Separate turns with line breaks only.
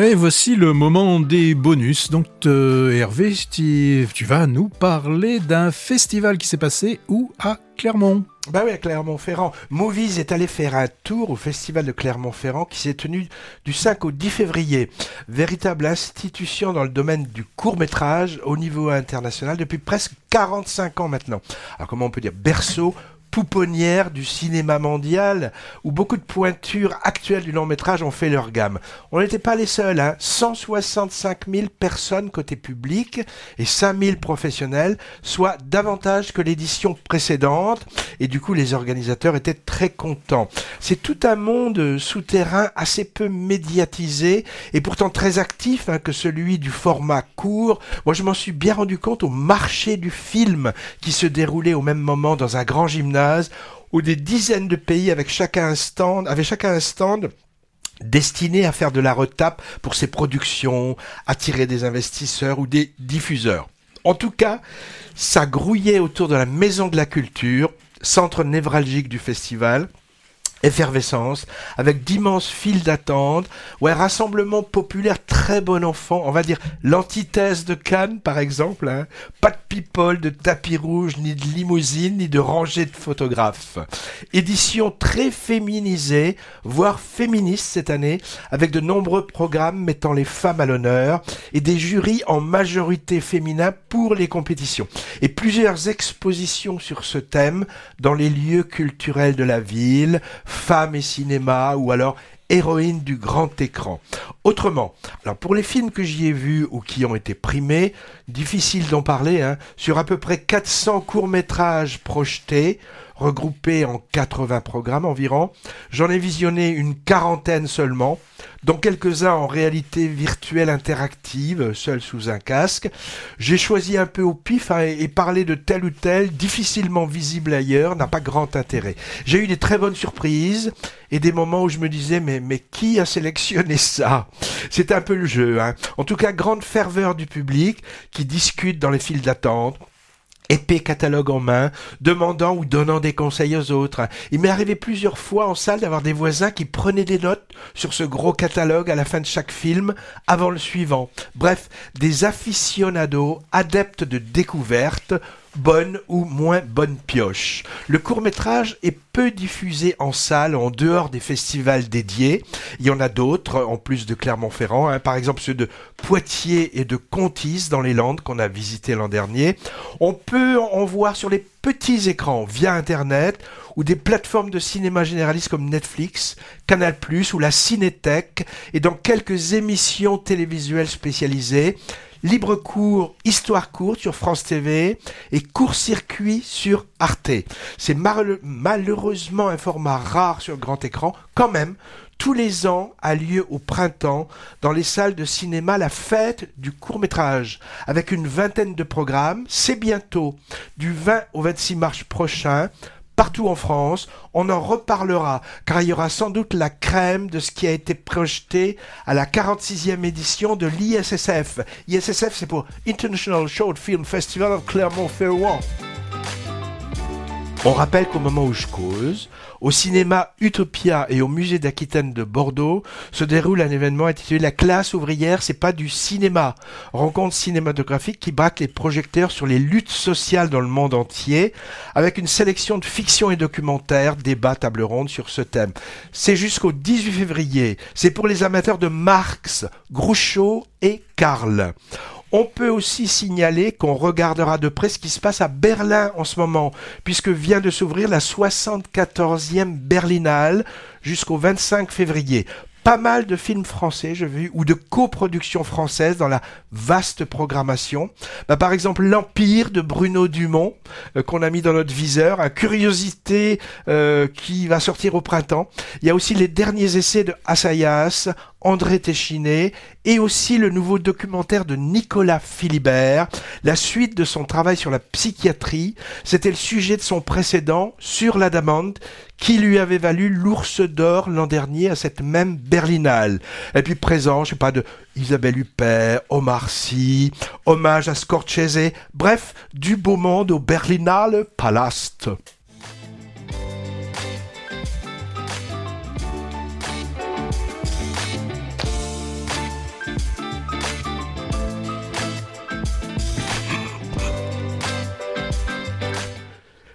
Et voici le moment des bonus. Donc euh, Hervé, tu, tu vas nous parler d'un festival qui s'est passé où? À Clermont
bah oui, à Clermont-Ferrand. Movies est allé faire un tour au festival de Clermont-Ferrand qui s'est tenu du 5 au 10 février. Véritable institution dans le domaine du court-métrage au niveau international depuis presque 45 ans maintenant. Alors comment on peut dire? Berceau pouponnière du cinéma mondial, où beaucoup de pointures actuelles du long métrage ont fait leur gamme. On n'était pas les seuls, hein. 165 000 personnes côté public et 5 000 professionnels, soit davantage que l'édition précédente, et du coup les organisateurs étaient très contents. C'est tout un monde souterrain assez peu médiatisé, et pourtant très actif hein, que celui du format court. Moi je m'en suis bien rendu compte au marché du film qui se déroulait au même moment dans un grand gymnase où des dizaines de pays avec chacun un avec chacun un stand destiné à faire de la retape pour ses productions, attirer des investisseurs ou des diffuseurs. En tout cas, ça grouillait autour de la Maison de la Culture, centre névralgique du festival, effervescence, avec d'immenses files d'attente, ouais, rassemblement populaire très bon enfant, on va dire l'antithèse de Cannes par exemple, hein. pas de people, de tapis rouge, ni de limousine, ni de rangée de photographes. Édition très féminisée, voire féministe cette année, avec de nombreux programmes mettant les femmes à l'honneur et des jurys en majorité féminins pour les compétitions. Et plusieurs expositions sur ce thème dans les lieux culturels de la ville, femme et cinéma ou alors héroïne du grand écran. Autrement, alors pour les films que j'y ai vus ou qui ont été primés, difficile d'en parler, hein, sur à peu près 400 courts-métrages projetés, regroupés en 80 programmes environ, j'en ai visionné une quarantaine seulement, dont quelques-uns en réalité virtuelle interactive, seul sous un casque. J'ai choisi un peu au pif hein, et, parler de tel ou tel, difficilement visible ailleurs, n'a pas grand intérêt. J'ai eu des très bonnes surprises et des moments où je me disais mais, mais qui a sélectionné ça? C'est un peu le jeu. Hein. En tout cas, grande ferveur du public qui discute dans les files d'attente épais catalogue en main, demandant ou donnant des conseils aux autres. Il m'est arrivé plusieurs fois en salle d'avoir des voisins qui prenaient des notes sur ce gros catalogue à la fin de chaque film, avant le suivant. Bref, des aficionados, adeptes de découverte, bonne ou moins bonne pioche. Le court métrage est peu diffusé en salle en dehors des festivals dédiés. Il y en a d'autres en plus de Clermont-Ferrand, hein. par exemple ceux de Poitiers et de Contis dans les Landes qu'on a visité l'an dernier. On peut en voir sur les petits écrans via Internet ou des plateformes de cinéma généralistes comme Netflix, Canal+, ou la Cinétech, et dans quelques émissions télévisuelles spécialisées, Libre cours, histoire courte sur France TV et court-circuit sur Arte. C'est malheureusement un format rare sur grand écran. Quand même, tous les ans a lieu au printemps dans les salles de cinéma la fête du court métrage avec une vingtaine de programmes. C'est bientôt du 20 au 26 mars prochain partout en France. On en reparlera, car il y aura sans doute la crème de ce qui a été projeté à la 46e édition de l'ISSF. ISSF, c'est pour International Short Film Festival of Clermont-Ferrand. On rappelle qu'au moment où je cause, au cinéma Utopia et au musée d'Aquitaine de Bordeaux se déroule un événement intitulé La classe ouvrière, c'est pas du cinéma. Rencontre cinématographique qui braque les projecteurs sur les luttes sociales dans le monde entier, avec une sélection de fiction et documentaires, débats, table ronde sur ce thème. C'est jusqu'au 18 février. C'est pour les amateurs de Marx, Groucho et Karl. On peut aussi signaler qu'on regardera de près ce qui se passe à Berlin en ce moment, puisque vient de s'ouvrir la 74e Berlinale jusqu'au 25 février pas mal de films français, je vu, ou de coproductions françaises dans la vaste programmation. Bah, par exemple, L'Empire de Bruno Dumont, euh, qu'on a mis dans notre viseur, un curiosité euh, qui va sortir au printemps. Il y a aussi les derniers essais de Assayas, André Téchiné, et aussi le nouveau documentaire de Nicolas Philibert, la suite de son travail sur la psychiatrie. C'était le sujet de son précédent, Sur la Damande, qui lui avait valu l'ours d'or l'an dernier à cette même Berlinale. Et puis présent, je sais pas, de Isabelle Huppert, Omar Sy, hommage à Scorsese, bref, du beau monde au Berlinale Palast.